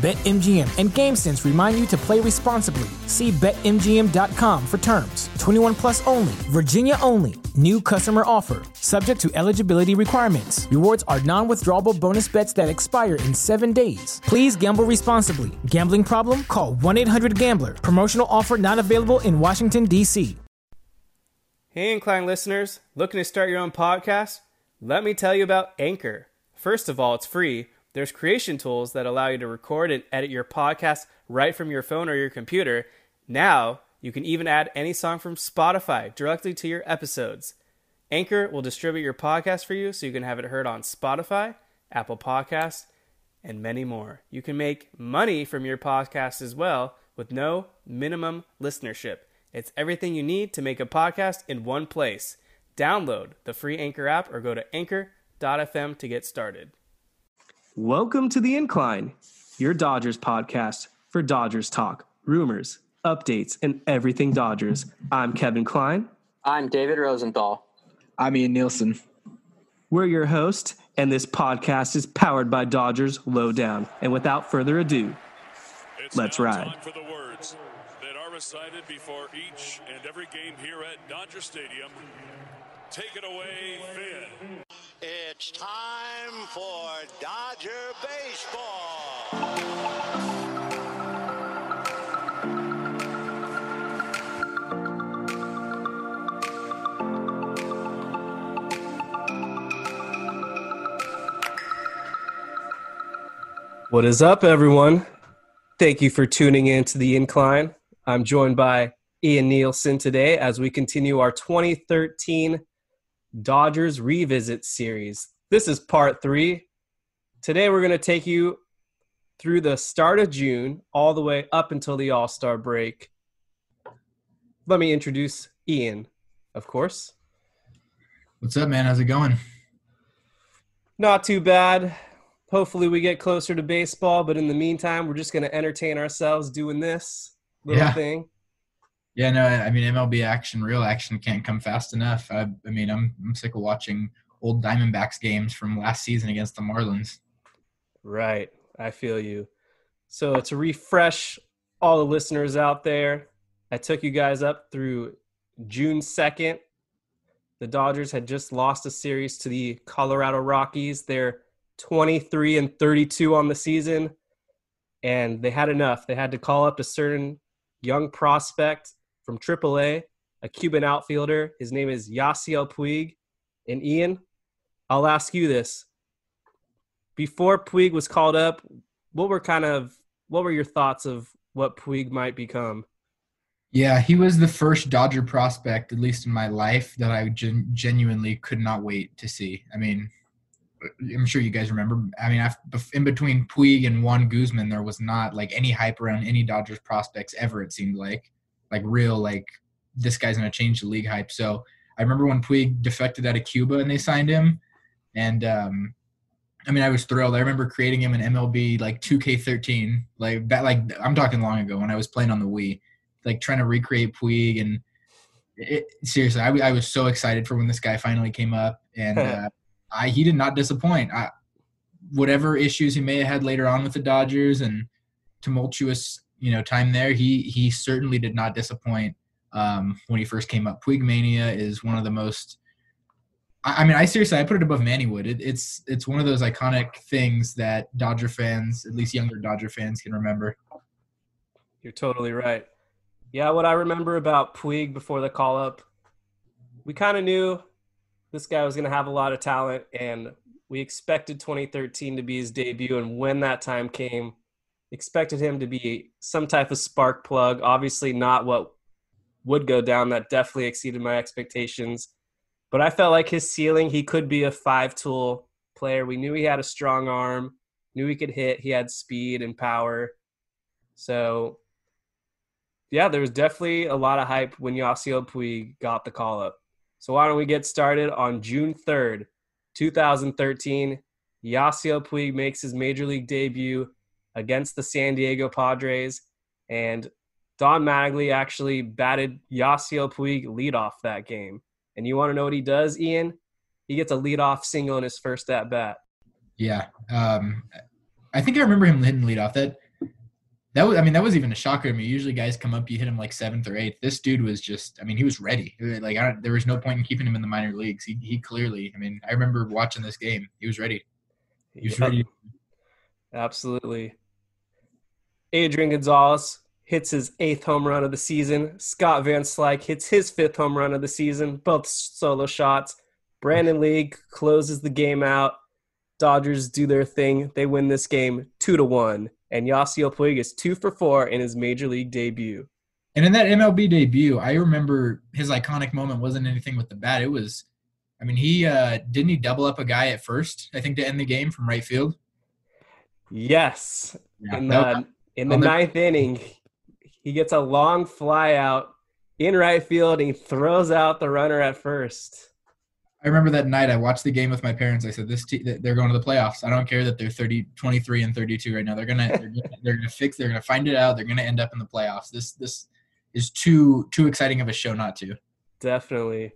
BetMGM and GameSense remind you to play responsibly. See BetMGM.com for terms. 21 plus only, Virginia only. New customer offer, subject to eligibility requirements. Rewards are non withdrawable bonus bets that expire in seven days. Please gamble responsibly. Gambling problem? Call 1 800 Gambler. Promotional offer not available in Washington, D.C. Hey, Incline listeners, looking to start your own podcast? Let me tell you about Anchor. First of all, it's free. There's creation tools that allow you to record and edit your podcast right from your phone or your computer. Now, you can even add any song from Spotify directly to your episodes. Anchor will distribute your podcast for you so you can have it heard on Spotify, Apple Podcasts, and many more. You can make money from your podcast as well with no minimum listenership. It's everything you need to make a podcast in one place. Download the free Anchor app or go to anchor.fm to get started. Welcome to The Incline, your Dodgers podcast for Dodgers talk, rumors, updates, and everything Dodgers. I'm Kevin Klein. I'm David Rosenthal. I'm Ian Nielsen. We're your host, and this podcast is powered by Dodgers Lowdown. And without further ado, It's Let's now ride. Time for the words that are recited before each and every game here at Dodger Stadium. Take it away, Vin. It's time for Dodger Baseball. What is up, everyone? Thank you for tuning in to The Incline. I'm joined by Ian Nielsen today as we continue our 2013 Dodgers Revisit series. This is part three. Today, we're going to take you through the start of June all the way up until the All Star break. Let me introduce Ian, of course. What's up, man? How's it going? Not too bad. Hopefully, we get closer to baseball, but in the meantime, we're just going to entertain ourselves doing this little Yeah. thing. Yeah, no, I mean MLB action, real action can't come fast enough. I, I mean, I'm I'm sick of watching old Diamondbacks games from last season against the Marlins. Right. I feel you. So, to refresh all the listeners out there, I took you guys up through June 2nd. The Dodgers had just lost a series to the Colorado Rockies. They're 23 and 32 on the season, and they had enough. They had to call up a certain young prospect from AAA, a Cuban outfielder. His name is Yasiel Puig. And Ian, I'll ask you this before Puig was called up, what were kind of what were your thoughts of what Puig might become? Yeah, he was the first Dodger prospect, at least in my life, that I gen- genuinely could not wait to see. I mean, I'm sure you guys remember. I mean, bef- in between Puig and Juan Guzman, there was not like any hype around any Dodgers prospects ever. It seemed like, like real, like this guy's gonna change the league hype. So I remember when Puig defected out of Cuba and they signed him, and um, I mean, I was thrilled. I remember creating him in MLB like 2K13, like that. Like I'm talking long ago when I was playing on the Wii, like trying to recreate Puig and. It, seriously, I, w- I was so excited for when this guy finally came up, and uh, I he did not disappoint. I, whatever issues he may have had later on with the Dodgers and tumultuous, you know, time there, he he certainly did not disappoint um, when he first came up. Puig Mania is one of the most. I, I mean, I seriously, I put it above Mannywood. It, it's it's one of those iconic things that Dodger fans, at least younger Dodger fans, can remember. You're totally right. Yeah, what I remember about Puig before the call up, we kind of knew this guy was going to have a lot of talent, and we expected 2013 to be his debut. And when that time came, expected him to be some type of spark plug. Obviously, not what would go down. That definitely exceeded my expectations. But I felt like his ceiling, he could be a five tool player. We knew he had a strong arm, knew he could hit, he had speed and power. So, yeah, there was definitely a lot of hype when Yasiel Puig got the call up. So, why don't we get started on June 3rd, 2013? Yasiel Puig makes his major league debut against the San Diego Padres, and Don Mattingly actually batted Yasiel Puig leadoff that game. And you want to know what he does, Ian? He gets a leadoff single in his first at bat. Yeah, um, I think I remember him hitting leadoff. That that was, I mean, that was even a shocker to me. Usually, guys come up, you hit him like seventh or eighth. This dude was just, I mean, he was ready. Like, I don't, there was no point in keeping him in the minor leagues. He, he clearly, I mean, I remember watching this game. He was ready. He was Yep. ready. Absolutely. Adrian Gonzalez hits his eighth home run of the season. Scott Van Slyke hits his fifth home run of the season, both solo shots. Brandon League closes the game out. Dodgers do their thing. They win this game two to one. And Yasiel Puig is two for four in his major league debut. And in that MLB debut, I remember his iconic moment wasn't anything with the bat. It was, I mean, he uh didn't he double up a guy at first, I think, to end the game from right field. Yes. in that- the in the I'll ninth inning, he gets a long fly out in right field and he throws out the runner at first. I remember that night I watched the game with my parents. I said, "This te- they're going to the playoffs. I don't care that they're 30, 23 and 32 right now. They're gonna they're gonna, they're gonna fix. They're gonna find it out. They're gonna end up in the playoffs. This this is too too exciting of a show not to." Definitely.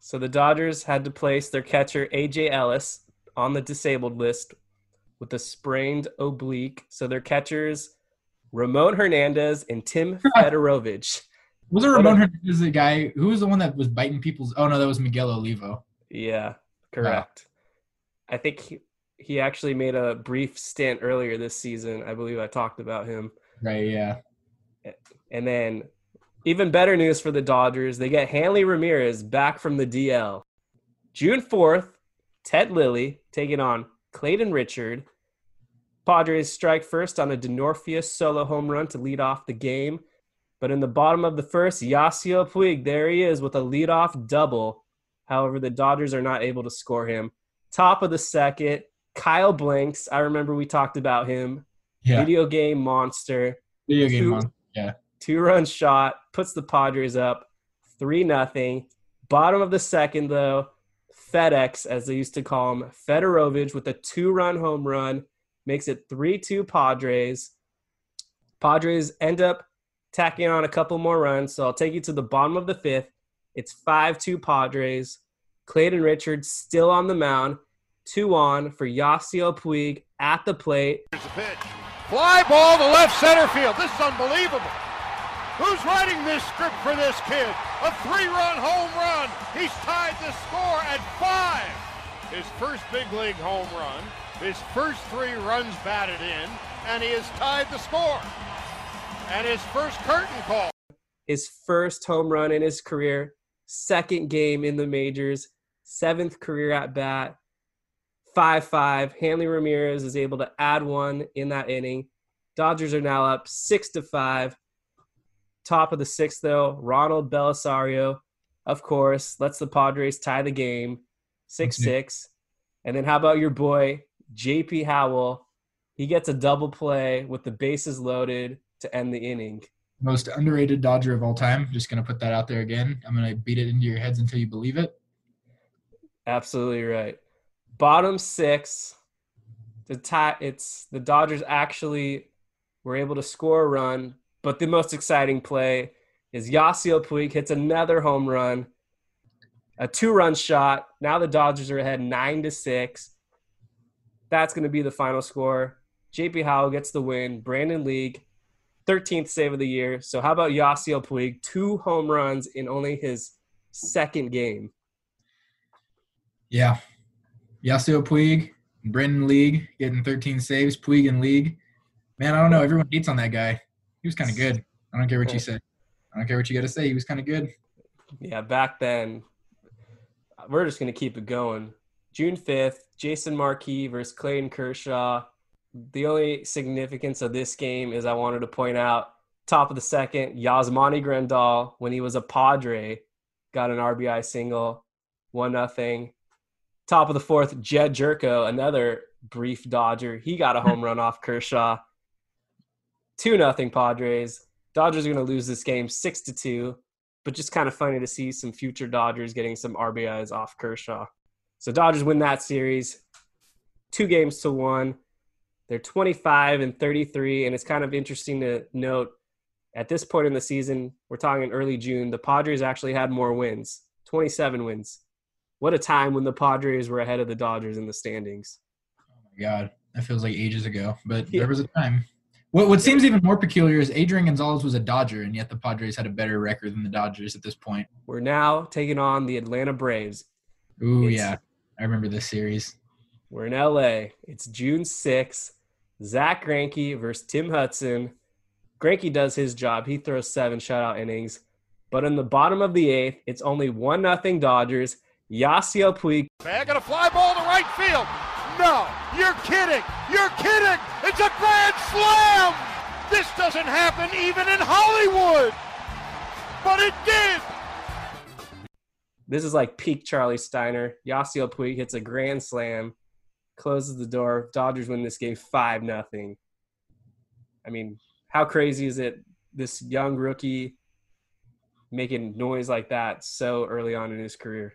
So the Dodgers had to place their catcher AJ Ellis on the disabled list with a sprained oblique. So their catchers Ramon Hernandez and Tim Federowicz. Was it Ramon Hernandez the guy who was the one that was biting people's? Oh no, that was Miguel Olivo. Yeah, correct. I think he, he actually made a brief stint earlier this season. I believe I talked about him. Right? Yeah. And then, even better news for the Dodgers, they get Hanley Ramirez back from the DL. June 4th, Ted Lilly taking on Clayton Richard. Padres strike first on a Denorfia solo home run to lead off the game. But in the bottom of the first, Yasiel Puig, there he is with a leadoff double. However, the Dodgers are not able to score him. Top of the second, Kyle Blanks. I remember we talked about him. Yeah. Video game monster Video game Two- monster. two run shot puts the Padres up three nothing. Bottom of the second though, FedEx as they used to call him, Federowicz with a two run home run makes it three two Padres. Padres end up tacking on a couple more runs, so I'll take you to the bottom of the fifth. It's five two Padres. Clayton Richards still on the mound, two on for Yasiel Puig at the plate. Here's the pitch. Fly ball to left center field. This is unbelievable. Who's writing this script for this kid? A three-run home run. He's tied the score at five. His first big league home run. His first three runs batted in, and he has tied the score. And his first curtain call. his first home run in his career, second game in the majors, seventh career at bat, 5 5. Hanley Ramirez is able to add one in that inning. Dodgers are now up 6 to 5. Top of the sixth, though, Ronald Belisario, of course, lets the Padres tie the game 6 6. Mm-hmm. And then how about your boy, JP Howell? He gets a double play with the bases loaded to end the inning. Most underrated Dodger of all time. Just gonna put that out there again. I'm gonna beat it into your heads until you believe it. Absolutely right. Bottom six, the tie. It's the Dodgers actually were able to score a run, but the most exciting play is Yasiel Puig hits another home run, a two-run shot. Now the Dodgers are ahead nine to six. That's going to be the final score. JP Howell gets the win. Brandon League, 13th save of the year. So how about Yasiel Puig? Two home runs in only his second game. Yeah. Yasiel Puig, Brandon League getting 13 saves. Puig in league. Man, I don't know. Everyone hates on that guy. He was kind of good. I don't care what you say. I don't care what you got to say. He was kind of good. Yeah, back then, we're just going to keep it going. June 5th, Jason Marquis versus Clayton Kershaw. The only significance of this game is I wanted to point out Top of the second, Yasmani Grandal, when he was a Padre, got an RBI single, one nothing. Top of the fourth, Jedd Gyorko, another brief Dodger. He got a home run off Kershaw. Two nothing Padres. Dodgers are going to lose this game six to two, but just kind of funny to see some future Dodgers getting some RBIs off Kershaw. So Dodgers win that series, two games to one. They're 25 and 33, and it's kind of interesting to note at this point in the season, we're talking early June, the Padres actually had more wins, 27 wins. What a time when the Padres were ahead of the Dodgers in the standings. Oh my God, that feels like ages ago, but Yeah. there was a time. What what seems even more peculiar is Adrian Gonzalez was a Dodger, and yet the Padres had a better record than the Dodgers at this point. We're now taking on the Atlanta Braves. Ooh, It's- yeah, I remember this series. We're in LA. It's June 6th. Zach Greinke versus Tim Hudson. Greinke does his job. He throws seven shutout innings. But in the bottom of the eighth, it's only 1 nothing Dodgers. Yasiel Puig Bag and a fly ball to right field. No, you're kidding. You're kidding. It's a grand slam. This doesn't happen even in Hollywood. But it did. This is like peak Charlie Steiner. Yasiel Puig hits a grand slam, closes the door. Dodgers win this game 5 nothing. I mean, how crazy is it? This young rookie making noise like that so early on in his career.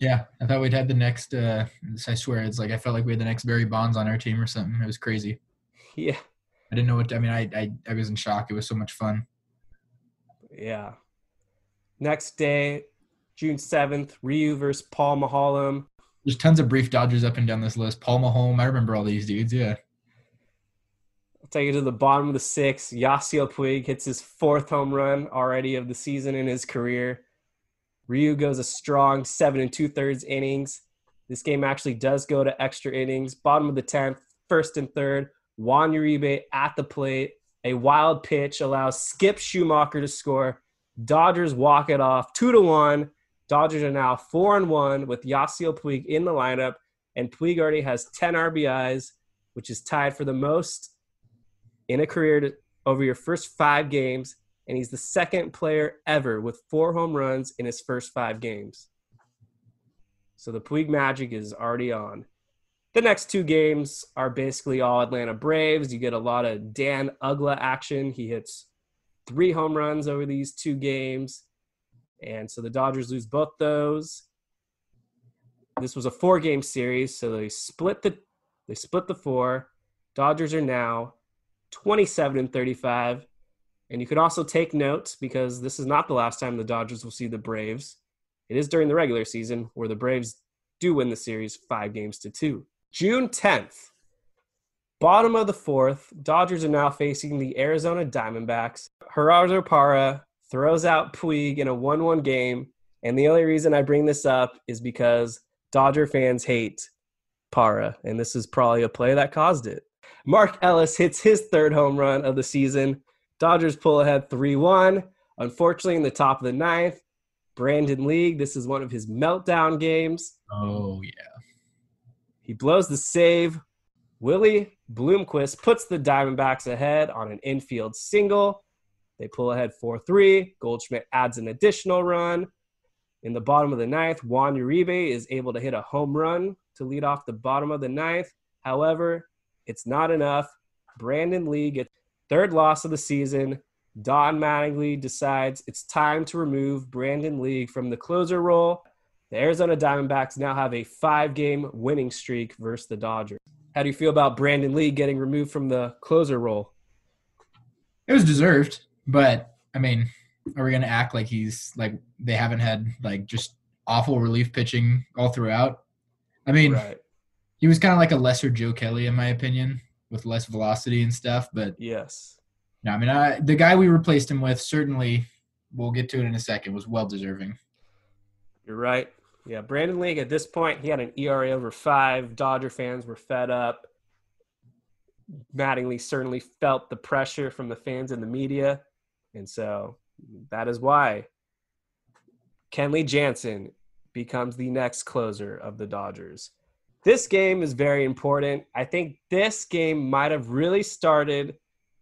Yeah, I thought we'd had the next. uh I swear, it's like I felt like we had the next Barry Bonds on our team or something. It was crazy. Yeah. I didn't know what. I mean, I I, I was in shock. It was so much fun. Yeah. Next day, June 7th, Ryu versus Paul Maholm. There's tons of brief Dodgers up and down this list. Paul Maholm, I remember all these dudes. Yeah. I'll take it to the bottom of the sixth. Yasiel Puig hits his fourth home run already of the season in his career. Ryu goes a strong seven and two thirds innings. This game actually does go to extra innings. Bottom of the 10th, first and third. Juan Uribe at the plate. A wild pitch allows Skip Schumacher to score. Dodgers walk it off two to one. Dodgers are now four and one with Yasiel Puig in the lineup, and Puig already has 10 RBIs, which is tied for the most in a career to, over your first five games, and he's the second player ever with four home runs in his first five games. So the Puig magic is already on. The next two games are basically all Atlanta Braves. You get a lot of Dan Uggla action. He hits three home runs over these two games. And so the Dodgers lose both those. This was a four game series, so they split the they split the four. Dodgers are now 27 and 35. And you could also take note because this is not the last time the Dodgers will see the Braves. It is during the regular season where the Braves do win the series five games to two. June 10th, bottom of the fourth, Dodgers are now facing the Arizona Diamondbacks. Gerardo Parra throws out Puig in a 1 1 game. And the only reason I bring this up is because Dodger fans hate Parra. And this is probably a play that caused it. Mark Ellis hits his third home run of the season. Dodgers pull ahead 3 1. Unfortunately, in the top of the ninth, Brandon League, this is one of his meltdown games. Oh yeah. He blows the save. Willie Bloomquist puts the Diamondbacks ahead on an infield single. They pull ahead 4 3. Goldschmidt adds an additional run. In the bottom of the ninth, Juan Uribe is able to hit a home run to lead off the bottom of the ninth. However, it's not enough. Brandon League gets third loss of the season. Don Mattingly decides it's time to remove Brandon League from the closer role. The Arizona Diamondbacks now have a five game winning streak versus the Dodgers. How do you feel about Brandon League getting removed from the closer role? It was deserved, but I mean, are we gonna act like he's like they haven't had like just awful relief pitching all throughout? I mean, Right. he was kind of like a lesser Joe Kelly in my opinion, with less velocity and stuff. But Yes. no, I mean, I, the guy we replaced him with certainly, we'll get to it in a second, was well deserving. You're right. Yeah, Brandon League at this point, he had an ERA over five. Dodger fans were fed up. Mattingly certainly felt the pressure from the fans and the media. And so that is why Kenley Jansen becomes the next closer of the Dodgers. This game is very important. I think this game might have really started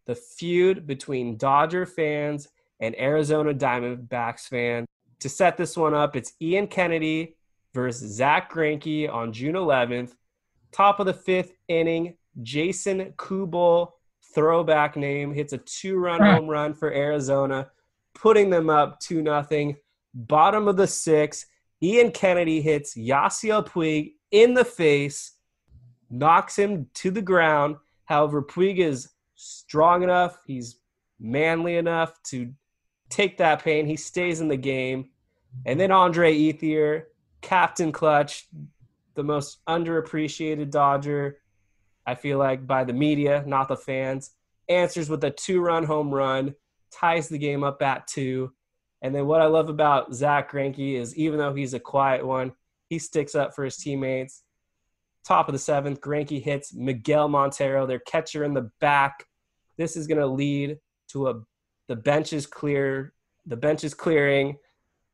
the feud between Dodger fans and Arizona Diamondbacks fans. To set this one up, it's Ian Kennedy versus Zach Greinke on June 11th. Top of the fifth inning, Jason Kubel, throwback name, hits a two-run home run for Arizona, putting them up two nothing. Bottom of the sixth, Ian Kennedy hits Yasiel Puig in the face, knocks him to the ground. However, Puig is strong enough, he's manly enough to take that pain. He stays in the game. And then Andre Ethier, Captain Clutch, the most underappreciated Dodger, I feel like, by the media, not the fans, answers with a two run home run, ties the game up at two. And then what I love about Zach Greinke is even though he's a quiet one, he sticks up for his teammates. Top of the seventh, Greinke hits Miguel Montero, their catcher in the back. This is going to lead to a the bench is clear. The bench is clearing.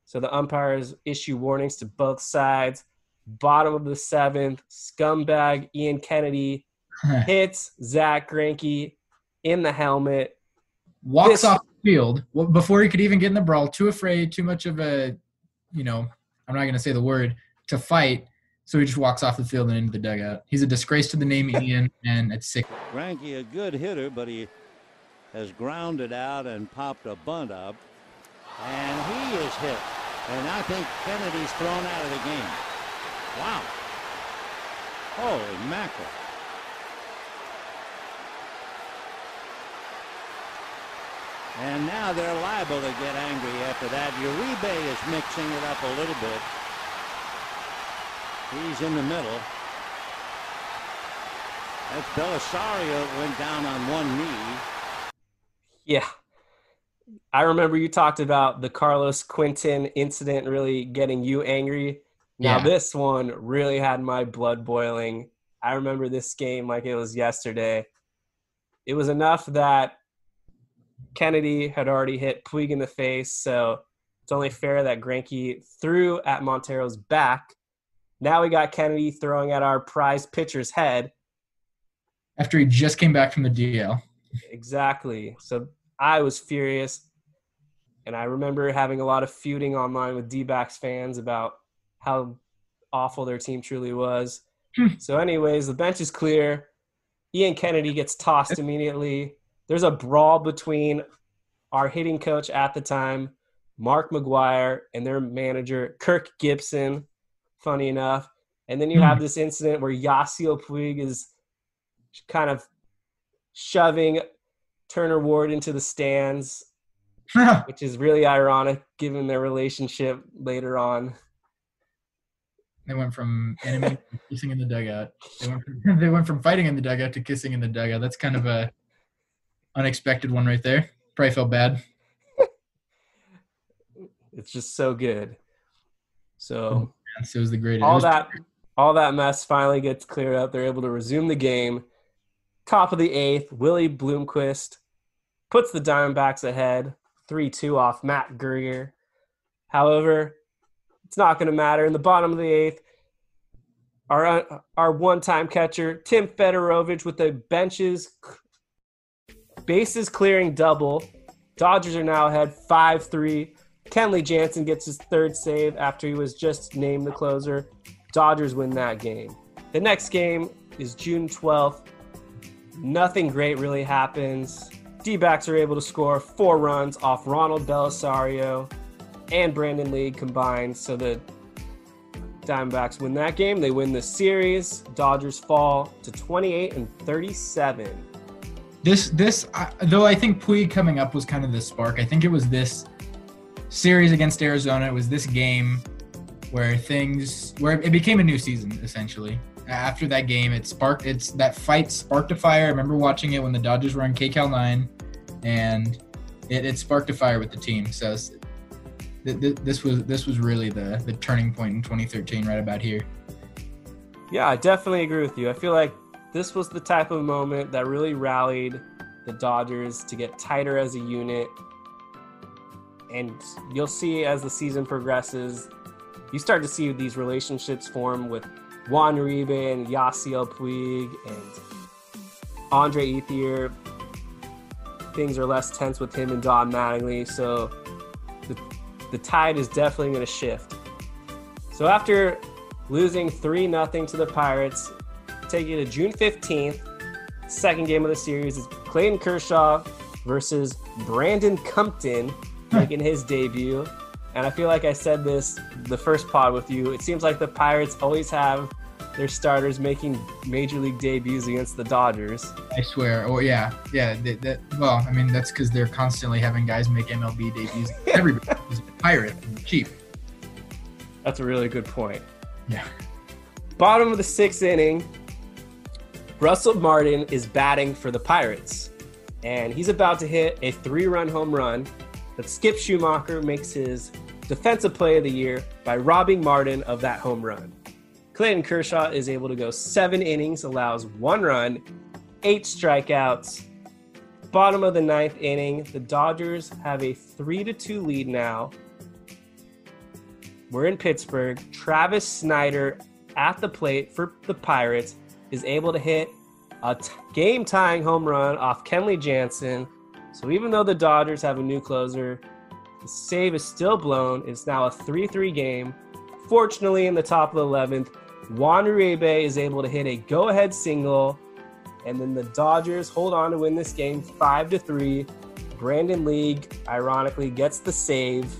So the umpires issue warnings to both sides. Bottom of the seventh, scumbag Ian Kennedy hits Zach Greinke in the helmet. Walks This- off the field well, before he could even get in the brawl. Too afraid, too much of a, you know, I'm not going to say the word to fight. So he just walks off the field and into the dugout. He's a disgrace to the name Ian, and it's sick. Greinke, a good hitter, but he has grounded out and popped a bunt up. And he is hit. And I think Kennedy's thrown out of the game. Wow. Holy mackerel. And now they're liable to get angry after that. Uribe is mixing it up a little bit. He's in the middle. That's Belisario went down on one knee. Yeah. I remember you talked about the Carlos Quentin incident really getting you angry. Now, Yeah. this one really had my blood boiling. I remember this game like it was yesterday. It was enough that Kennedy had already hit Puig in the face, so it's only fair that Greinke threw at Montero's back. Now we got Kennedy throwing at our prize pitcher's head. After he just came back from the DL. Exactly. So I was furious. And I remember having a lot of feuding online with D backs fans about how awful their team truly was. Hmm. so, anyways, the bench is clear. Ian Kennedy gets tossed immediately. There's a brawl between our hitting coach at the time, Mark McGwire, and their manager, Kirk Gibson, funny enough. And then you have hmm. this incident where Yasiel Puig is kind of shoving Turner Ward into the stands, which is really ironic given their relationship later on. They went from enemy kissing in the dugout. They went from, they went from fighting in the dugout to kissing in the dugout. That's kind of a unexpected one right there. Probably felt bad. It's just so good. So oh, So it was the greatest. All that all that mess finally gets cleared up. They're able to resume the game. Top of the eighth, Willie Bloomquist puts the Diamondbacks ahead, three two off Matt Guerrier. However, it's not going to matter. In the bottom of the eighth, our our one time catcher Tim Federowicz with the benches bases clearing double. Dodgers are now ahead five three. Kenley Jansen gets his third save after he was just named the closer. Dodgers win that game. The next game is June 12th. Nothing great really happens. D backs are able to score four runs off Ronald Belisario and Brandon League combined. So the Diamondbacks win that game. They win the series. Dodgers fall to 28 and 37. This this though I think Puig coming up was kind of the spark. I think it was this series against Arizona. It was this game where things where it became a new season essentially. After that game, it sparked. It's that fight sparked a fire. I remember watching it when the Dodgers were on KCAL nine, and it, it sparked a fire with the team. So this was this was really the the turning point in 2013, right about here. Yeah, I definitely agree with you. I feel like this was the type of moment that really rallied the Dodgers to get tighter as a unit. And you'll see as the season progresses, you start to see these relationships form with Juan Uribe and Yasiel Puig and Andre Ethier. things are less tense with him and Don Mattingly. So the, the tide is definitely going to shift. So after losing 3 0 to the Pirates, taking it to June 15th, second game of the series is Clayton Kershaw versus Brandon Cumpton making his debut. And I feel like I said this the first pod with you. It seems like the Pirates always have their starters making major league debuts against the Dodgers. I swear. Oh yeah, yeah. That, that well, I mean that's because they're constantly having guys make MLB debuts. Everybody is a pirate and cheap. That's a really good point. Yeah. Bottom of the sixth inning, Russell Martin is batting for the Pirates, and he's about to hit a three-run home run. But Skip Schumacher makes his defensive play of the year by robbing Martin of that home run. Clayton Kershaw is able to go seven innings, allows one run, eight strikeouts. Bottom of the ninth inning, the Dodgers have a three to two lead now. We're in Pittsburgh. Travis Snider at the plate for the Pirates is able to hit a t- game tying home run off Kenley Jansen. So even though the Dodgers have a new closer, the save is still blown. It's now a 3 3 game. Fortunately, in the top of the 11th, Juan Uribe is able to hit a go ahead single. And then the Dodgers hold on to win this game 5 to 3. Brandon League, ironically, gets the save.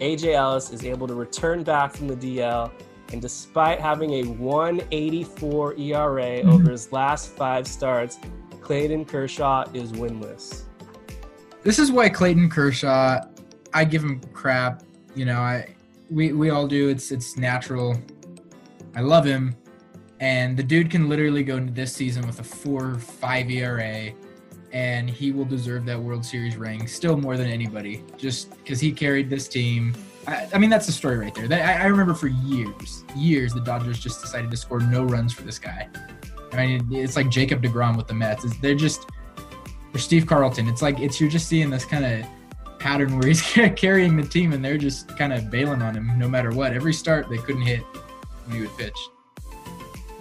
AJ Ellis is able to return back from the DL. And despite having a 184 ERA mm-hmm. over his last five starts, Clayton Kershaw is winless. This is why Clayton Kershaw, I give him crap. You know, I we, we all do. It's it's natural. I love him, and the dude can literally go into this season with a four five ERA, and he will deserve that World Series ring still more than anybody, just because he carried this team. I, mean, that's the story right there. That, I, I remember for years, years, the Dodgers just decided to score no runs for this guy. I mean, it's like Jacob Degrom with the Mets. It's, they're just they're Steve Carlton. It's like it's you're just seeing this kind of pattern where he's carrying the team and they're just kind of bailing on him no matter what. Every start they couldn't hit when he would pitch.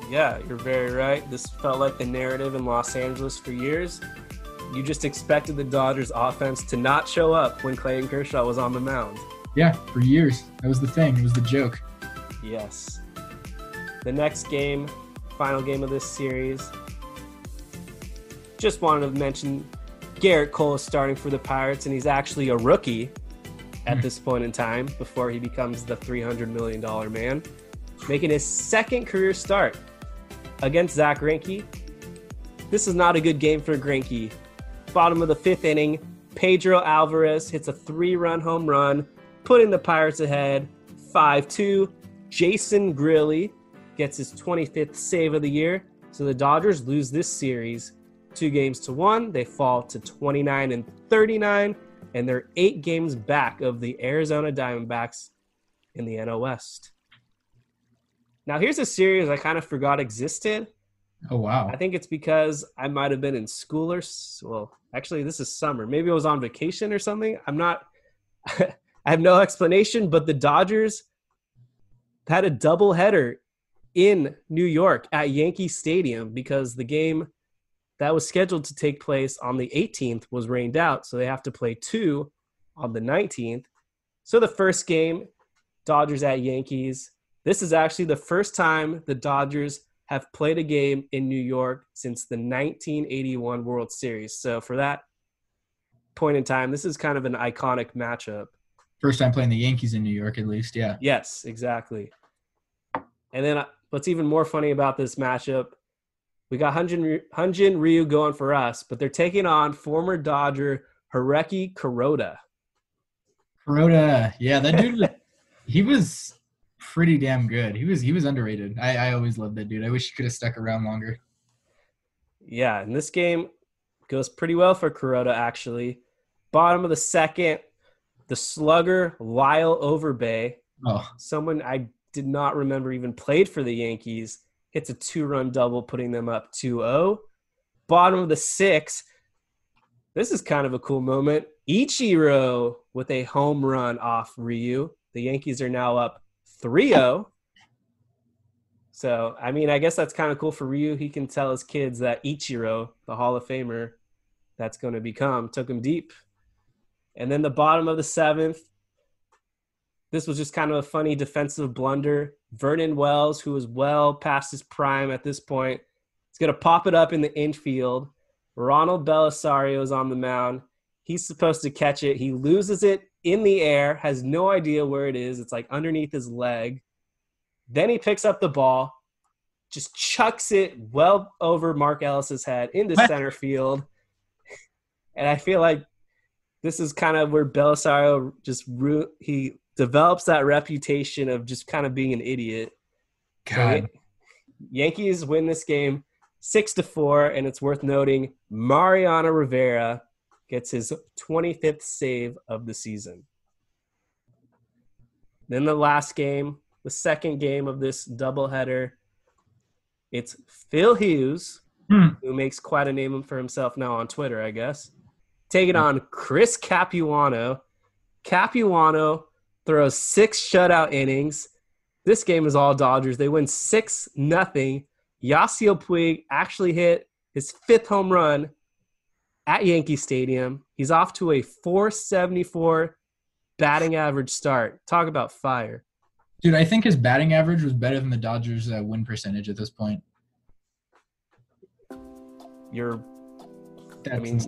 Yeah, you're very right. This felt like the narrative in Los Angeles for years. You just expected the Dodgers offense to not show up when Clayton Kershaw was on the mound. Yeah, for years. That was the thing. It was the joke. Yes. The next game, final game of this series. Just wanted to mention Gerrit Cole is starting for the Pirates, and he's actually a rookie at hmm. this point in time before he becomes the $300 million man, making his second career start against Zach Greinke. This is not a good game for Greinke. Bottom of the fifth inning, Pedro Alvarez hits a three run home run, putting the Pirates ahead 5 2. Jason Grilli gets his 25th save of the year. So the Dodgers lose this series two games to one. They fall to 29 and 39, and they're eight games back of the Arizona Diamondbacks in the NL West. Now, here's a series I kind of forgot existed. Oh wow! I think it's because I might have been in school or well, actually, this is summer. Maybe I was on vacation or something. I'm not. I have no explanation, but the Dodgers had a doubleheader in New York at Yankee Stadium because the game that was scheduled to take place on the 18th was rained out, so they have to play two on the 19th. So the first game, Dodgers at Yankees. This is actually the first time the Dodgers have played a game in New York since the 1981 World Series. So for that point in time, this is kind of an iconic matchup. First time playing the Yankees in New York, at least, yeah. Yes, exactly. And then uh, what's even more funny about this matchup we got Hyun-Jin, Hyun-Jin Ryu going for us, but they're taking on former Dodger Hiroki Kuroda. Kuroda, yeah, that dude, he was pretty damn good. He was he was underrated. I, I always loved that dude. I wish he could have stuck around longer. Yeah, and this game goes pretty well for Kuroda actually. Bottom of the second, the slugger Lyle Overbay, oh. someone I did not remember even played for the Yankees hits a two run double, putting them up 2 0. Bottom of the six. This is kind of a cool moment. Ichiro with a home run off Ryu. The Yankees are now up 3 0. So, I mean, I guess that's kind of cool for Ryu. He can tell his kids that Ichiro, the Hall of Famer, that's going to become. Took him deep. And then the bottom of the seventh, this was just kind of a funny defensive blunder. Vernon Wells, who was well past his prime at this point, is going to pop it up in the infield. Ronald Belisario is on the mound. He's supposed to catch it. He loses it in the air, has no idea where it is. It's like underneath his leg. Then he picks up the ball, just chucks it well over Mark Ellis's head into What? center field. And I feel like this is kind of where Belisario just ru- he develops that reputation of just kind of being an idiot. God. Yankees win this game six to four, and it's worth noting Mariano Rivera gets his 25th save of the season. Then the last game, the second game of this doubleheader, it's Phil Hughes, Hmm. who makes quite a name for himself now on Twitter, I guess, taking on Chris Capuano. Capuano throws six shutout innings. This game is all Dodgers. They win six nothing. Yasiel Puig actually hit his fifth home run at Yankee Stadium. He's off to a 474 batting average start. Talk about fire. Dude, I think his batting average was better than the Dodgers' uh, win percentage at this point. You're That's mean-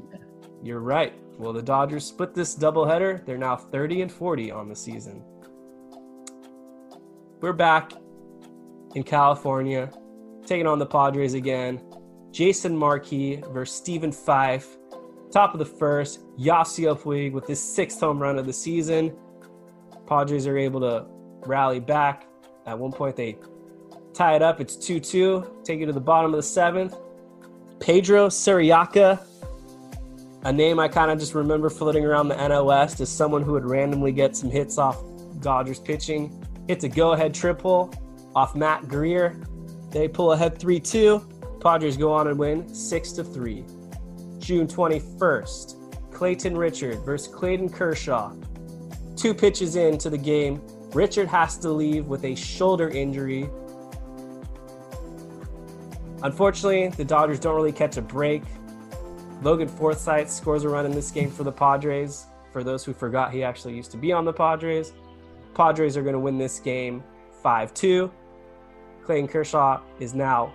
you're right. Well, the Dodgers split this doubleheader. They're now 30 and 40 on the season. We're back in California, taking on the Padres again. Jason Marquis versus Stephen Fife. Top of the first, Yasiel Puig with his sixth home run of the season. Padres are able to rally back. At one point, they tie it up. It's 2 2. Take it to the bottom of the seventh. Pedro Ciriaco, a name I kind of just remember floating around the NL West as someone who would randomly get some hits off Dodgers pitching. Hits a go ahead triple off Matt Guerrier. They pull ahead 3 2. Padres go on and win 6 to 3. June 21st, Clayton Richard versus Clayton Kershaw. Two pitches into the game, Richard has to leave with a shoulder injury. Unfortunately, the Dodgers don't really catch a break. Logan Forsythe scores a run in this game for the Padres. For those who forgot, he actually used to be on the Padres. Padres are going to win this game 5 2. Clayton Kershaw is now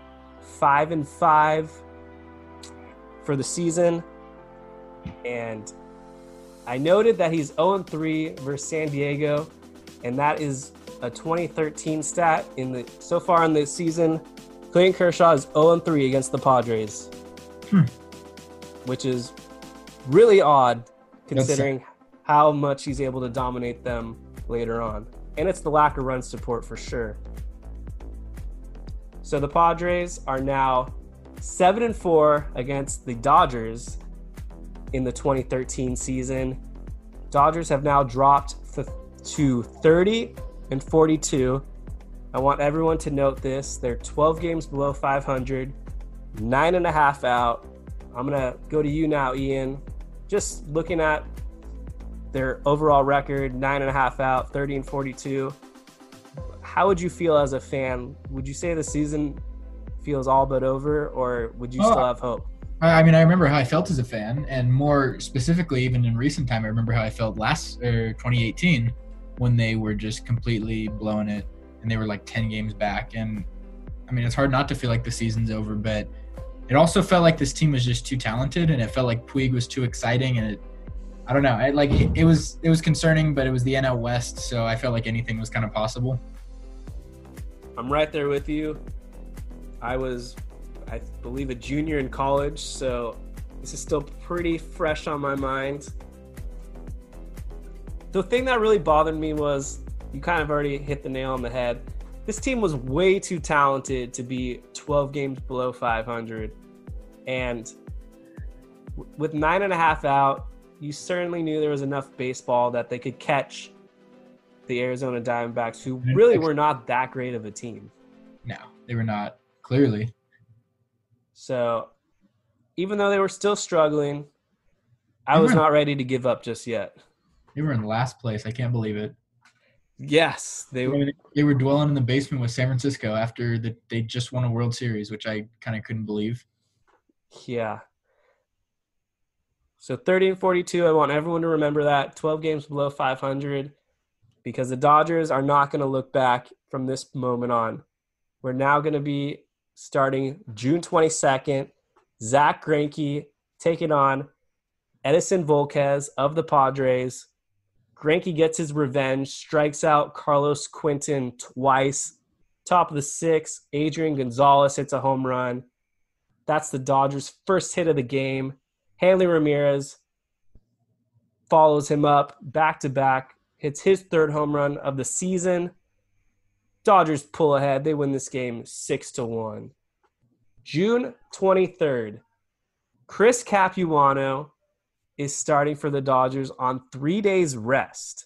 5 and 5 for the season. And I noted that he's 0 3 versus San Diego, and that is a 2013 stat in the so far in the season. Clayton Kershaw is 0 3 against the Padres, Hmm. Which is really odd considering how much he's able to dominate them later on. And it's the lack of run support for sure. So the Padres are now 7 and 4 against the Dodgers in the 2013 season. Dodgers have now dropped th- to 30 and 42. I want everyone to note this. They're 12 games below 500, nine and a half out. I'm going to go to you now, Ian. Just looking at their overall record, nine and a half out, 30 and 42. How would you feel as a fan? Would you say the season feels all but over, or would you Oh. still have hope? I mean, I remember how I felt as a fan, and more specifically, even in recent time, I remember how I felt last er, 2018 when they were just completely blowing it, and they were like 10 games back. And I mean, it's hard not to feel like the season's over, but it also felt like this team was just too talented, and it felt like Puig was too exciting, and it, I don't know, like it, it was it was concerning, but it was the NL West, so I felt like anything was kind of possible. I'm right there with you. I was, I believe, a junior in college, so this is still pretty fresh on my mind. The thing that really bothered me was you kind of already hit the nail on the head. This team was way too talented to be 12 games below 500. And with nine and a half out, you certainly knew there was enough baseball that they could catch the Arizona Diamondbacks, who really were not that great of a team. No, they were not clearly. So even though they were still struggling, I was not ready to give up just yet. They were in last place. I can't believe it. Yes, they were. They were dwelling in the basement with San Francisco after the, they just won a World Series, which I kind of couldn't believe. Yeah. So 30 and 42, I want everyone to remember that. 12 games below 500 because the Dodgers are not going to look back from this moment on. We're now going to be starting June 22nd. Zach Greinke taking on Edinson Volquez of the Padres. Greinke gets his revenge, strikes out Carlos Quentin twice. Top of the sixth, Adrian Gonzalez hits a home run. That's the Dodgers' first hit of the game. Hanley Ramirez follows him up back to back, hits his third home run of the season. Dodgers pull ahead. They win this game 6 to 1. June 23rd, Chris Capuano is starting for the Dodgers on three days rest.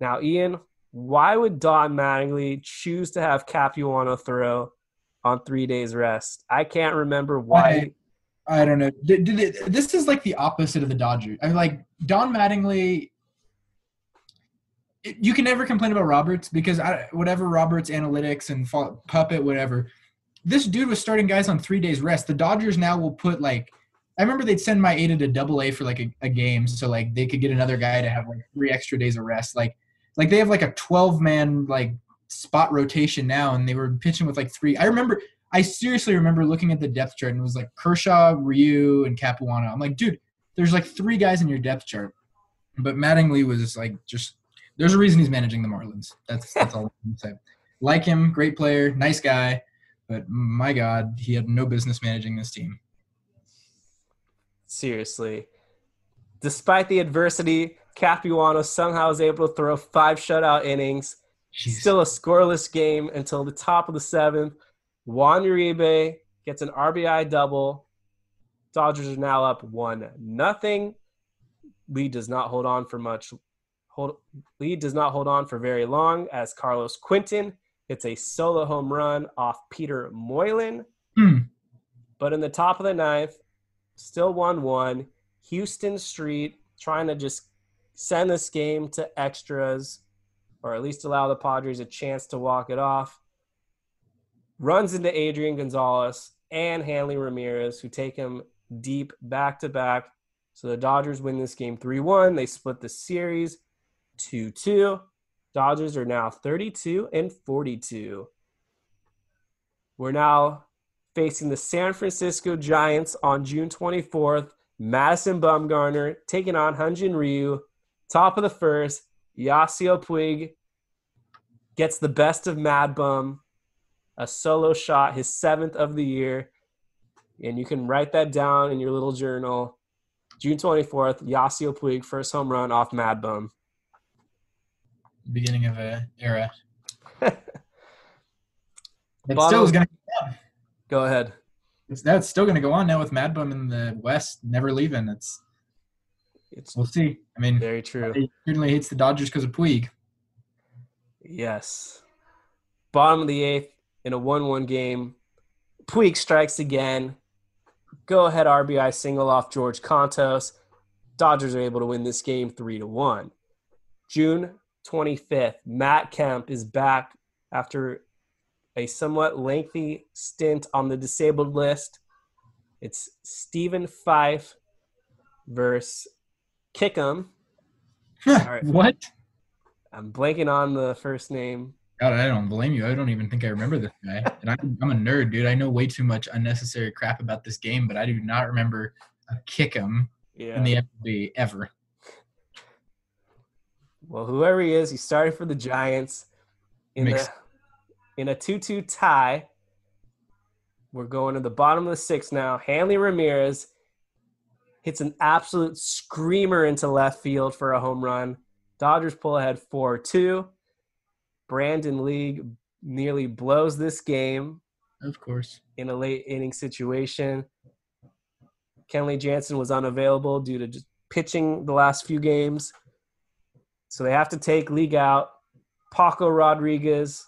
Now, Ian, why would Don Mattingly choose to have Capuano throw on three days rest? I can't remember why. I, I don't know. Did, did it, this is like the opposite of the Dodgers. I mean, like Don Mattingly. It, you can never complain about Roberts because I, whatever Roberts analytics and puppet whatever, this dude was starting guys on three days rest. The Dodgers now will put like I remember they'd send Maeda to double A for like a, a, game so like they could get another guy to have like three extra days of rest. Like like they have like a 12 man like spot rotation now and they were pitching with like three. I remember I seriously remember looking at the depth chart and it was like Kershaw, Ryu, and Capuano. I'm like, dude, there's like three guys in your depth chart. But Mattingly was like just there's a reason he's managing the Marlins. That's that's all I'm say. Like him, great player, nice guy, but my God, he had no business managing this team. Seriously. Despite the adversity, Capuano somehow is able to throw five shutout innings. Jeez. Still a scoreless game until the top of the seventh. Juan Uribe gets an RBI double. Dodgers are now up one nothing. Lead does not hold on for much. Hold, lead does not hold on for very long as Carlos Quentin hits a solo home run off Peter Moylan. Mm. But in the top of the ninth, still 1 1. Huston Street trying to just send this game to extras or at least allow the Padres a chance to walk it off. Runs into Adrian Gonzalez and Hanley Ramirez, who take him deep back to back. So the Dodgers win this game 3 1. They split the series 2 2. Dodgers are now 32 and 42. We're now facing the San Francisco Giants on June 24th. Madison Bumgarner taking on Hyun-Jin Ryu. Top of the first, Yasiel Puig gets the best of Mad Bum, a solo shot, his seventh of the year. And you can write that down in your little journal. June 24th, Yasiel Puig, first home run off Mad Bum. Beginning of a era. it still is going to Go ahead. It's that's still going to go on now with Mad Bum in the West, never leaving. It's it's we'll see. I mean, very true. He certainly hates the Dodgers because of Puig. Yes. Bottom of the eighth in a one-one game. Puig strikes again. Go ahead RBI single off George Kontos. Dodgers are able to win this game three to one. June 25th, Matt Kemp is back after a somewhat lengthy stint on the disabled list. It's Stephen Fife versus Kickham. right. What? I'm blanking on the first name. God, I don't blame you. I don't even think I remember this guy. and I'm, I'm a nerd, dude. I know way too much unnecessary crap about this game, but I do not remember a Kickham yeah. in the MLB ever. Well, whoever he is, he started for the Giants in Makes- the in a 2 2 tie. We're going to the bottom of the sixth now. Hanley Ramirez hits an absolute screamer into left field for a home run. Dodgers pull ahead 4 2. Brandon League nearly blows this game. Of course. In a late inning situation. Kenley Jansen was unavailable due to just pitching the last few games. So they have to take League out. Paco Rodriguez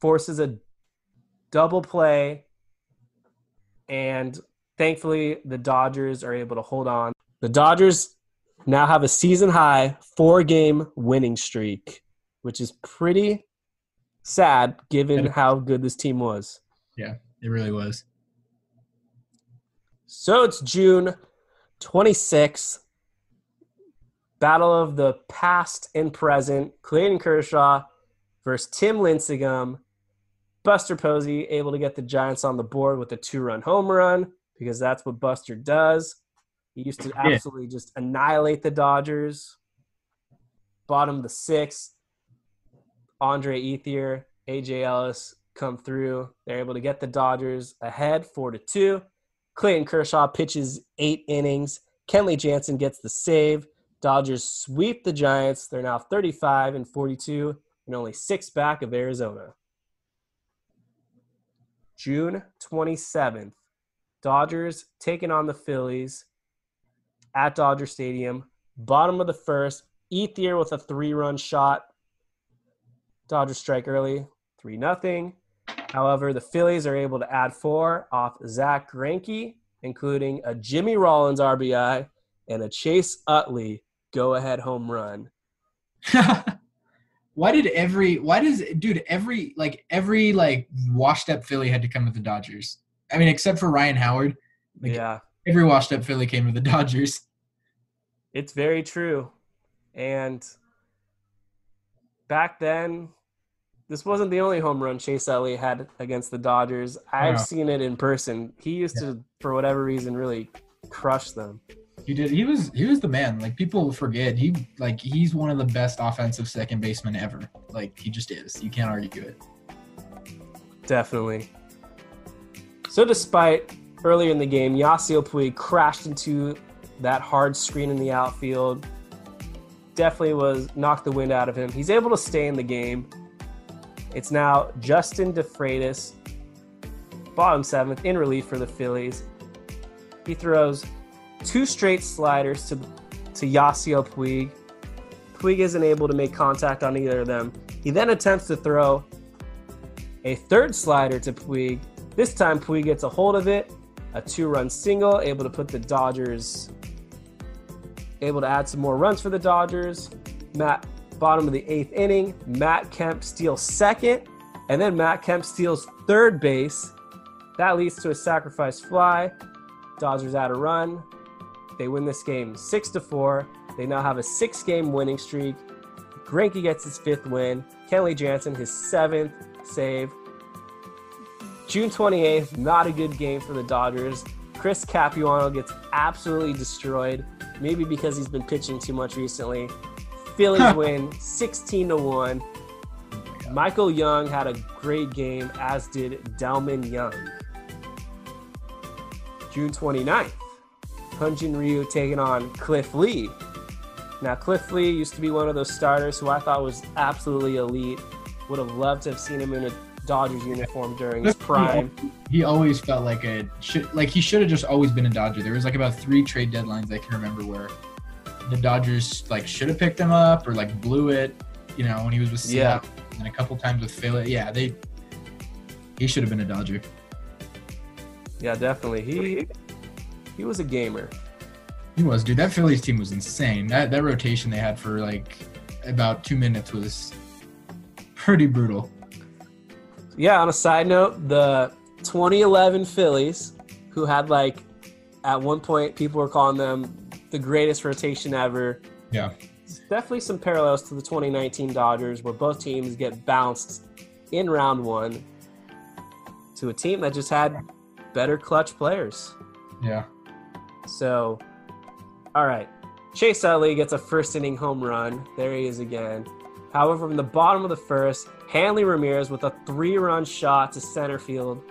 forces a double play, and thankfully the Dodgers are able to hold on. The Dodgers now have a season high four game winning streak, which is pretty sad given how good this team was. Yeah, it really was. So it's June 26th, battle of the past and present. Clayton Kershaw versus Tim Lincecum. Buster Posey able to get the Giants on the board with a two-run home run because that's what Buster does. He used to absolutely just annihilate the Dodgers. Bottom the sixth, Andre Ethier, AJ Ellis come through. They're able to get the Dodgers ahead four to two. Clayton Kershaw pitches eight innings. Kenley Jansen gets the save. Dodgers sweep the Giants. They're now 35 and 42 and only six back of Arizona. June 27th, Dodgers taking on the Phillies at Dodger Stadium. Bottom of the first, Ethier with a three-run shot. Dodgers strike early, three nothing. However, the Phillies are able to add four off Zack Greinke, including a Jimmy Rollins RBI and a Chase Utley go-ahead home run. why did every why does dude every like every like washed up Philly had to come to the Dodgers? I mean, except for Ryan Howard. Like, yeah, Every washed up Philly came to the Dodgers. it's very true. And back then, this wasn't the only home run Chase Utley had against the Dodgers. I've Yeah. seen it in person. He used to, for whatever reason, really crush them. He did. He was. He was the man. Like people forget. He like he's one of the best offensive second basemen ever. Like he just is. You can't argue it. Definitely. So, despite earlier in the game, Yasiel Puig crashed into that hard screen in the outfield. Definitely was knocked the wind out of him. He's able to stay in the game. It's now Justin De Fratus, bottom seventh, in relief for the Phillies. He throws two straight sliders to to Yasiel Puig. Puig isn't able to make contact on either of them. He then attempts to throw a third slider to Puig. This time, Puig gets a hold of it, a two-run single, able to put the Dodgers, able to add some more runs for the Dodgers. Matt, bottom of the eighth inning, Matt Kemp steals second, and then Matt Kemp steals third base. That leads to a sacrifice fly. Dodgers add a run. They win this game six to four. They now have a six-game winning streak. Greinke gets his fifth win. Kenley Jansen his seventh save. June 28th, not a good game for the Dodgers. Chris Capuano gets absolutely destroyed, maybe because he's been pitching too much recently. Phillies win 16 to 1. Michael Young had a great game, as did Delmon Young. June 29th, Hyunjin Ryu taking on Cliff Lee. Now, Cliff Lee used to be one of those starters who I thought was absolutely elite. Would have loved to have seen him in a Dodgers uniform during his prime. He always felt like a should like he should have just always been a Dodger. There was like about three trade deadlines I can remember where the Dodgers like should have picked him up or like blew it. You know when he was with Yeah. And a couple times with Philly. Yeah, they he should have been a Dodger. Yeah, definitely. He he was a gamer. He was, dude. That Phillies team was insane. That that rotation they had for like about two minutes was pretty brutal. Yeah, on a side note, the 2011 Phillies, who had like at one point people were calling them the greatest rotation ever. Yeah. Definitely some parallels to the 2019 Dodgers, where both teams get bounced in round one to a team that just had better clutch players. Yeah. So, all right. Chase Utley gets a first inning home run. There he is again. However, from the bottom of the first, Hanley Ramirez with a three run shot to center field.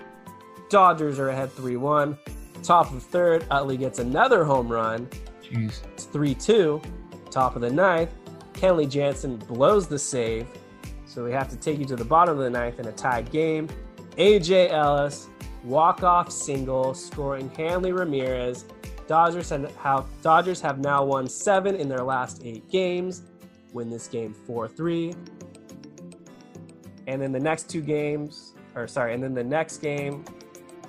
Dodgers are ahead 3 1. Top of third, Utley gets another home run. Jeez. It's 3 2. Top of the ninth, Kenley Jansen blows the save. So we have to take you to the bottom of the ninth in a tied game. AJ Ellis, walk off single, scoring Hanley Ramirez. Dodgers have, Dodgers have now won seven in their last eight games. Win this game 4 3. And then the next two games, or sorry, and then the next game,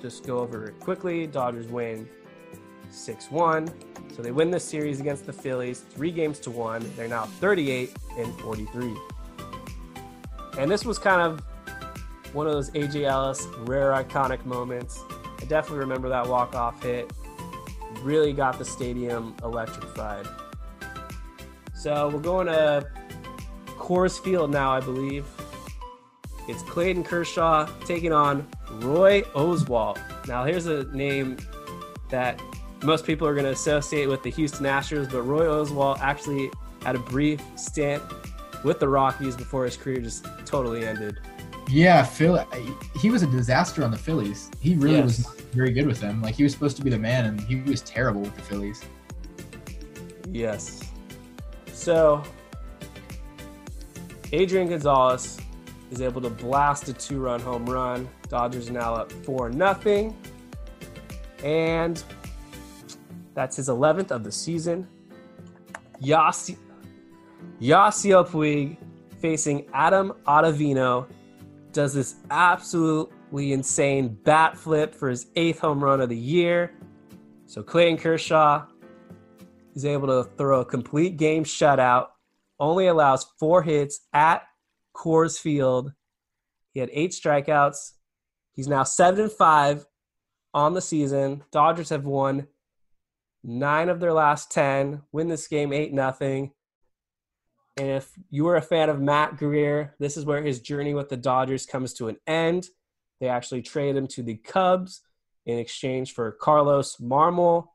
just go over it quickly. Dodgers win 6 1. So they win this series against the Phillies, three games to one. They're now 38 and 43. And this was kind of one of those AJ Ellis rare iconic moments. I definitely remember that walk off hit. really got the stadium electrified. So we're going to Coors Field now, I believe. It's Clayton Kershaw taking on Roy Oswalt. Now, here's a name that most people are going to associate with the Houston Astros, but Roy Oswalt actually had a brief stint with the Rockies before his career just totally ended. Yeah, Phil. He was a disaster on the Phillies. He really Yes. was very good with them. Like he was supposed to be the man, and he was terrible with the Phillies. Yes. So, Adrian Gonzalez is able to blast a two-run home run. Dodgers now up four nothing, and that's his 11th of the season. Yasi Yasiel Puig facing Adam Ottavino does this absolutely insane bat flip for his eighth home run of the year. So Clayton Kershaw is able to throw a complete game shutout, only allows four hits at Coors Field. He had eight strikeouts. He's now seven and five on the season. Dodgers have won nine of their last ten. Win this game eight nothing. And if you were a fan of Matt Guerrier, this is where his journey with the Dodgers comes to an end. They actually trade him to the Cubs in exchange for Carlos Marmol.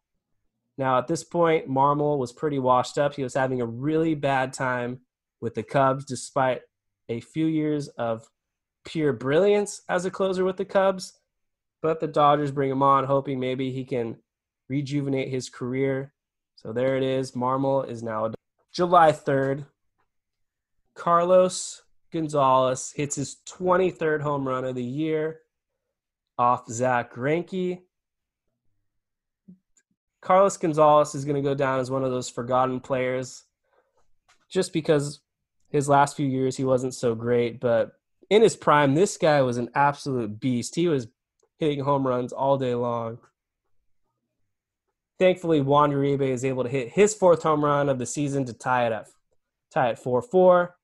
Now, at this point, Marmol was pretty washed up. He was having a really bad time with the Cubs, despite a few years of pure brilliance as a closer with the Cubs. But the Dodgers bring him on, hoping maybe he can rejuvenate his career. So there it is. Marmol is now July 3rd. Carlos Gonzalez hits his 23rd home run of the year off Zack Greinke. Carlos Gonzalez is going to go down as one of those forgotten players just because his last few years he wasn't so great. But in his prime, this guy was an absolute beast. He was hitting home runs all day long. Thankfully, Juan Uribe is able to hit his fourth home run of the season to tie it up, tie it 4 4.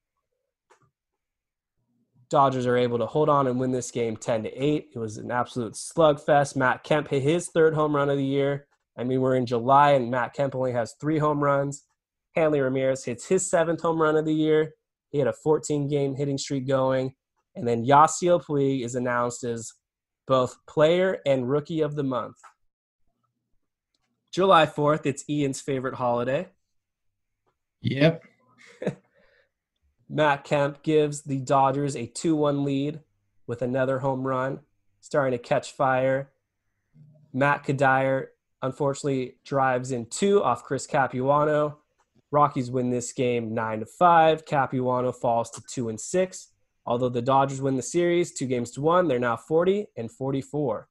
Dodgers are able to hold on and win this game 10 to 8. It was an absolute slugfest. Matt Kemp hit his third home run of the year. I mean, we're in July and Matt Kemp only has three home runs. Hanley Ramirez hits his seventh home run of the year. He had a 14 game hitting streak going. And then Yasiel Puig is announced as both player and rookie of the month. July 4th, it's Ian's favorite holiday. Yep. Matt Kemp gives the Dodgers a 2 1 lead with another home run, starting to catch fire. Matt Cuddyer unfortunately drives in two off Chris Capuano. Rockies win this game 9 to 5. Capuano falls to 2 and 6. Although the Dodgers win the series 2 games to 1, they're now 40 and 44.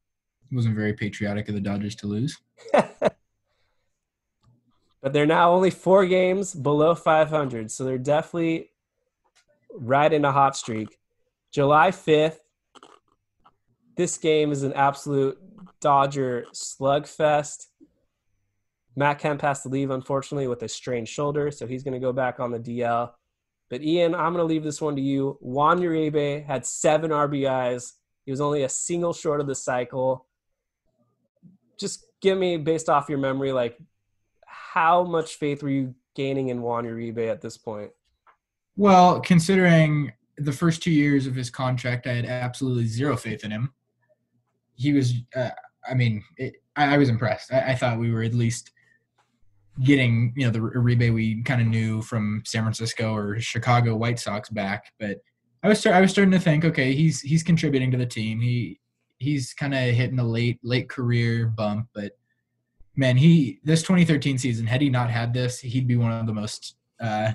It wasn't very patriotic of the Dodgers to lose. but they're now only 4 games below 500, so they're definitely right in a hot streak. July 5th, this game is an absolute Dodger slugfest. Matt Kemp has to leave, unfortunately, with a strained shoulder, so he's going to go back on the DL. But Ian, I'm going to leave this one to you. Juan Uribe had seven RBIs. He was only a single short of the cycle. Just give me, based off your memory, like how much faith were you gaining in Juan Uribe at this point? Well, considering the first two years of his contract, I had absolutely zero faith in him. He was, uh, I mean, it, I, I, was impressed. I, I, thought we were at least getting, you know, the Uribe we kind of knew from San Francisco or Chicago White Sox back. But I was, start, I was starting to think, okay, he's he's contributing to the team. He he's kind of hitting a late late career bump, but man, he this 2013 season, had he not had this, he'd be one of the most uh,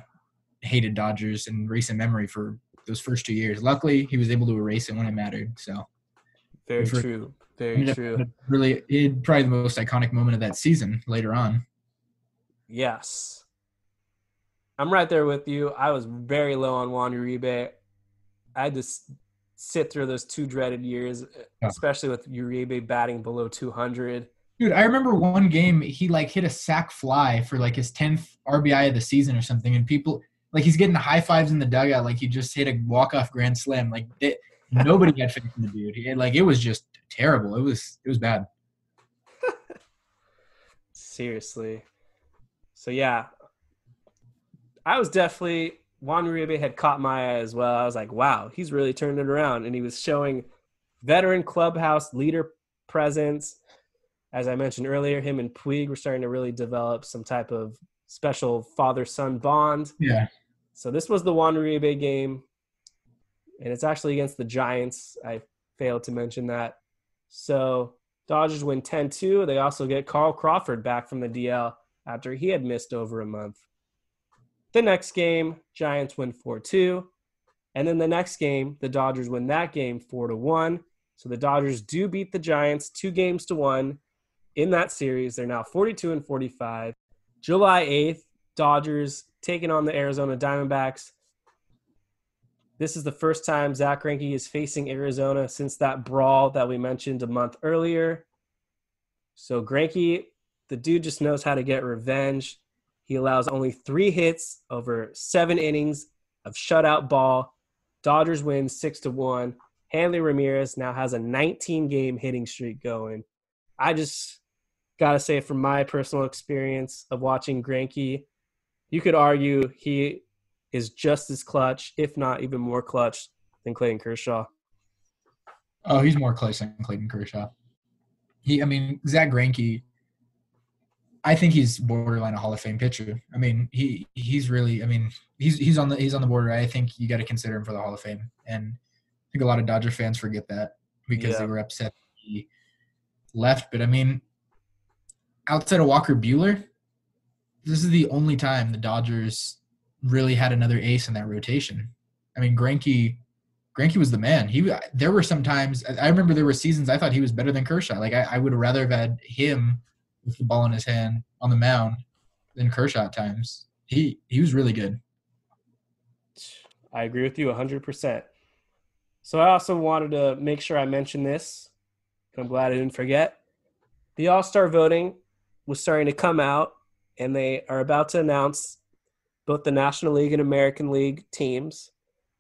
hated Dodgers in recent memory for those first two years. Luckily, he was able to erase it when it mattered. So, very for, true. Very true. Really, it probably the most iconic moment of that season later on. Yes, I'm right there with you. I was very low on Juan Uribe. I had to sit through those two dreaded years, especially with Uribe batting below 200. Dude, I remember one game he like hit a sack fly for like his 10th RBI of the season or something, and people like he's getting high fives in the dugout like he just hit a walk off grand slam. Like it, nobody had faith in the dude. He, like it was just terrible. It was it was bad. Seriously. So yeah, I was definitely Juan Uribe had caught my eye as well. I was like, wow, he's really turned it around, and he was showing veteran clubhouse leader presence. As I mentioned earlier, him and Puig were starting to really develop some type of special father-son bond. Yeah. So this was the Juan Uribe game, and it's actually against the Giants. I failed to mention that. So Dodgers win 10-2. They also get Carl Crawford back from the DL after he had missed over a month. The next game, Giants win 4-2. And then the next game, the Dodgers win that game 4 to 1. So the Dodgers do beat the Giants two games to one in that series. They're now 42 and 45. July 8th, Dodgers taking on the Arizona Diamondbacks. This is the first time Zack Greinke is facing Arizona since that brawl that we mentioned a month earlier. So Greinke, the dude just knows how to get revenge. He allows only three hits over seven innings of shutout ball. Dodgers win six to one. Hanley Ramirez now has a 19 game hitting streak going. I just gotta say, from my personal experience of watching Greinke, you could argue he is just as clutch, if not even more clutch, than Clayton Kershaw. Oh, he's more clutch than Clayton Kershaw. He, I mean, Zack Greinke. I think he's borderline a Hall of Fame pitcher. I mean, he he's really. I mean, he's he's on the he's on the border. I think you got to consider him for the Hall of Fame, and I think a lot of Dodger fans forget that because Yeah. they were upset he left. But I mean, outside of Walker Buehler, this is the only time the Dodgers really had another ace in that rotation. I mean, Greinke, Greinke was the man. He there were some times I I remember there were seasons I thought he was better than Kershaw. Like I, I would rather have had him with the ball in his hand on the mound than Kershaw times. He he was really good. I agree with you 100%. So I also wanted to make sure I mentioned this. and I'm glad I didn't forget. The All Star voting was starting to come out, and they are about to announce both the National League and American League teams.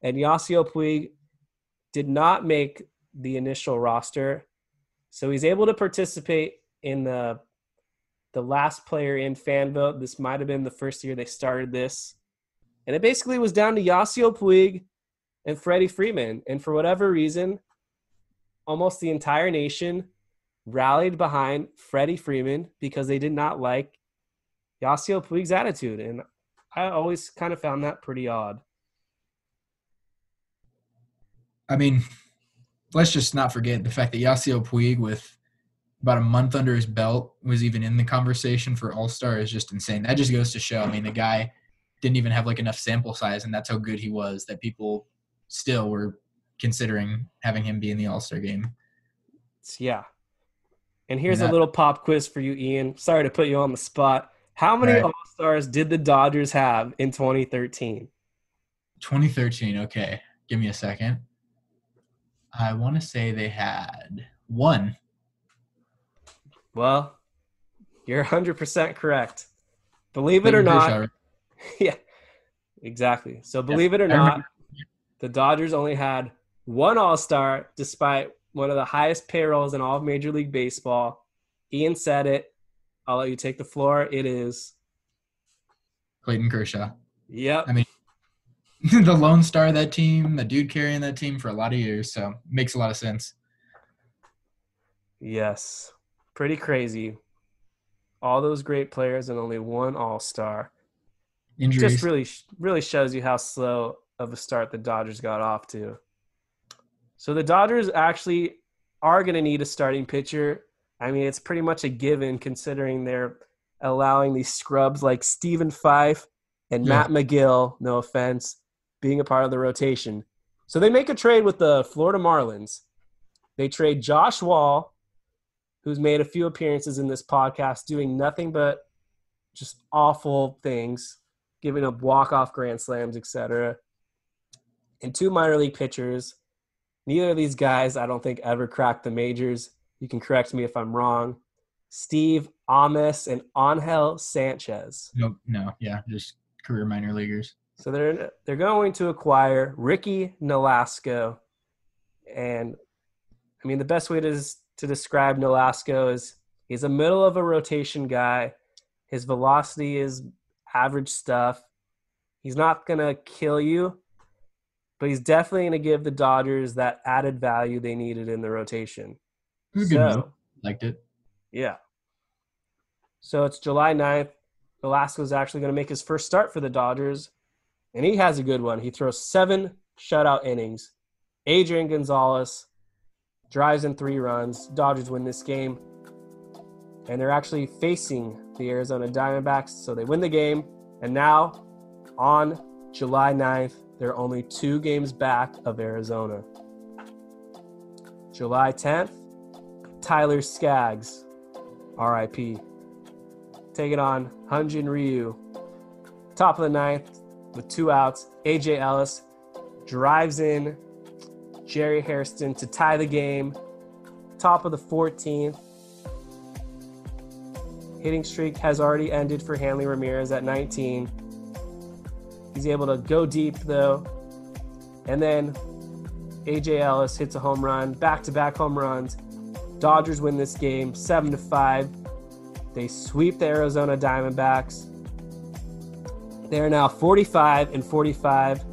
And Yasiel Puig did not make the initial roster, so he's able to participate in the the last player in fan vote. This might have been the first year they started this. And it basically was down to Yasiel Puig and Freddie Freeman. And for whatever reason, almost the entire nation rallied behind Freddie Freeman because they did not like Yasiel Puig's attitude. And I always kind of found that pretty odd. I mean, let's just not forget the fact that Yasiel Puig, with about a month under his belt, was even in the conversation for All Star is just insane. That just goes to show. I mean, the guy didn't even have like enough sample size, and that's how good he was. That people still were considering having him be in the All Star game. Yeah. And here's Yeah. a little pop quiz for you, Ian. Sorry to put you on the spot. How many Right. All Stars did the Dodgers have in 2013? 2013. Okay, give me a second. I want to say they had one. Well, you're 100% correct. Believe it or not, yeah, exactly. So believe it or not, the Dodgers only had one All Star, despite one of the highest payrolls in all of Major League Baseball. Ian said it. I'll let you take the floor. It is. Clayton Kershaw. Yep. I mean, the lone star of that team, the dude carrying that team for a lot of years. So makes a lot of sense. Yes. Pretty crazy. All those great players and only one All Star. Injuries. Just really, really shows you how slow of a start the Dodgers got off to. So the Dodgers actually are going to need a starting pitcher. I mean, it's pretty much a given considering they're allowing these scrubs like Stephen Fife and Yeah. Matt Magill, no offense, being a part of the rotation. So they make a trade with the Florida Marlins. They trade Josh Wall, who's made a few appearances in this podcast, doing nothing but just awful things, giving up walk-off grand slams, etc. And two minor league pitchers. Neither of these guys, I don't think, ever cracked the majors. You can correct me if I'm wrong. Steve Ames and Angel Sanchez. No, No. Yeah. Just career minor leaguers. So they're they're going to acquire Ricky Nolasco, and I mean the best way to to describe Nolasco is he's a middle of a rotation guy His velocity is average stuff. He's not going to kill you, but he's definitely going to give the Dodgers that added value they needed in the rotation. It was a good So- Liked it. Yeah. So it's July 9th. is actually going to make his first start for the Dodgers, and he has a good one. He throws seven shutout innings. Adrian Gonzalez drives in three runs. Dodgers win this game, and they're actually facing the Arizona Diamondbacks, so they win the game. And now, on July 9th, they're only two games back of Arizona. July 10th, Tyler Skaggs, RIP, taking on Hyun-Jin Ryu. Top of the ninth with two outs. AJ Ellis drives in Jerry Hairston to tie the game. Top of the 14th. Hitting streak has already ended for Hanley Ramirez at 19. He's able to go deep though. And then AJ Ellis hits a home run, back to back home runs. Dodgers win this game 7 to 5. They sweep the Arizona Diamondbacks. They are now 45 and 45.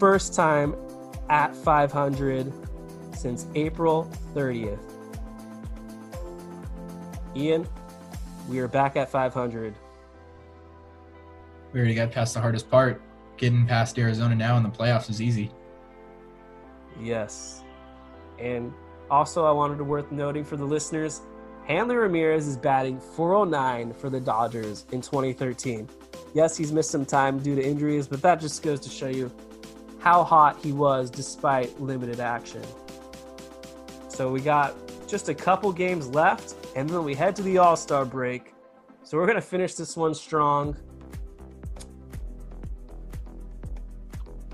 First time at 500 since April 30th. Ian, we are back at 500. We already got past the hardest part. Getting past Arizona now in the playoffs is easy. Yes. And also, I wanted to worth noting for the listeners Hanley Ramirez is batting 409 for the Dodgers in 2013. Yes, he's missed some time due to injuries, but that just goes to show you how hot he was despite limited action. So we got just a couple games left, and then we head to the All Star break. So we're going to finish this one strong.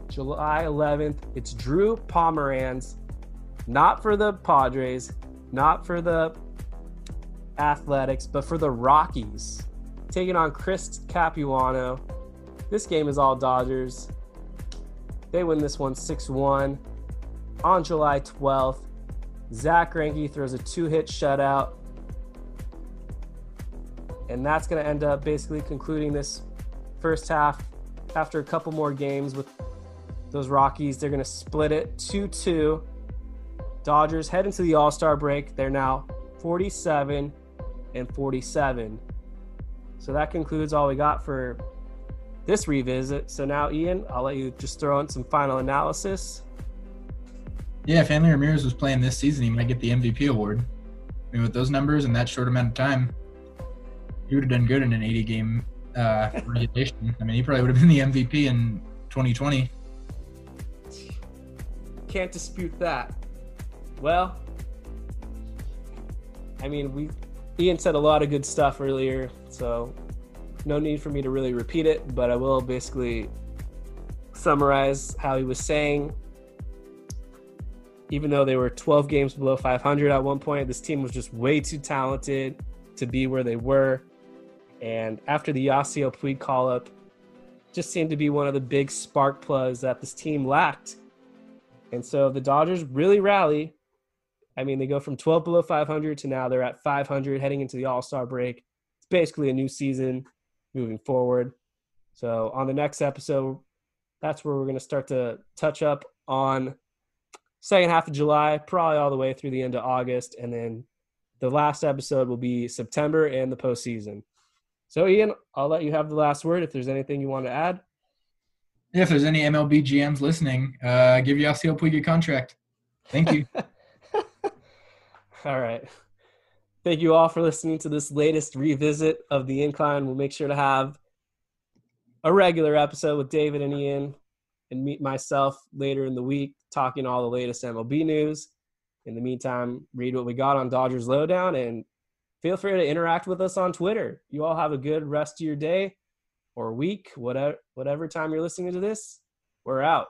July 11th, it's Drew Pomeranz, not for the Padres, not for the Athletics, but for the Rockies, taking on Chris Capuano. This game is all Dodgers. They win this one 6 1. On July 12th, Zack Greinke throws a two hit shutout. And that's going to end up basically concluding this first half after a couple more games with those Rockies. They're going to split it 2 2. Dodgers head into the All Star break. They're now 47 and 47. So that concludes all we got for this revisit. So now, Ian, I'll let you just throw in some final analysis. Yeah, if Hanley Ramirez was playing this season, he might get the MVP award. I mean, with those numbers and that short amount of time, he would have done good in an 80 game uh, regulation. I mean, he probably would have been the MVP in 2020. Can't dispute that. Well, I mean, we Ian said a lot of good stuff earlier, so no need for me to really repeat it, but I will basically summarize how he was saying. Even though they were 12 games below 500 at one point, this team was just way too talented to be where they were. And after the Yasiel Puig call up, just seemed to be one of the big spark plugs that this team lacked. And so the Dodgers really rally. I mean, they go from 12 below 500 to now they're at 500 heading into the All Star break. It's basically a new season moving forward. So on the next episode, that's where we're going to start to touch up on second half of July, probably all the way through the end of August, and then the last episode will be September and the postseason. So Ian, I'll let you have the last word. If there's anything you want to add. If there's any MLB GMs listening, uh, give Yasiel Puig a contract. Thank you. All right. Thank you all for listening to this latest revisit of the incline. We'll make sure to have a regular episode with David and Ian and meet myself later in the week talking all the latest MLB news. In the meantime, read what we got on Dodgers Lowdown and feel free to interact with us on Twitter. You all have a good rest of your day or week, whatever whatever time you're listening to this. We're out.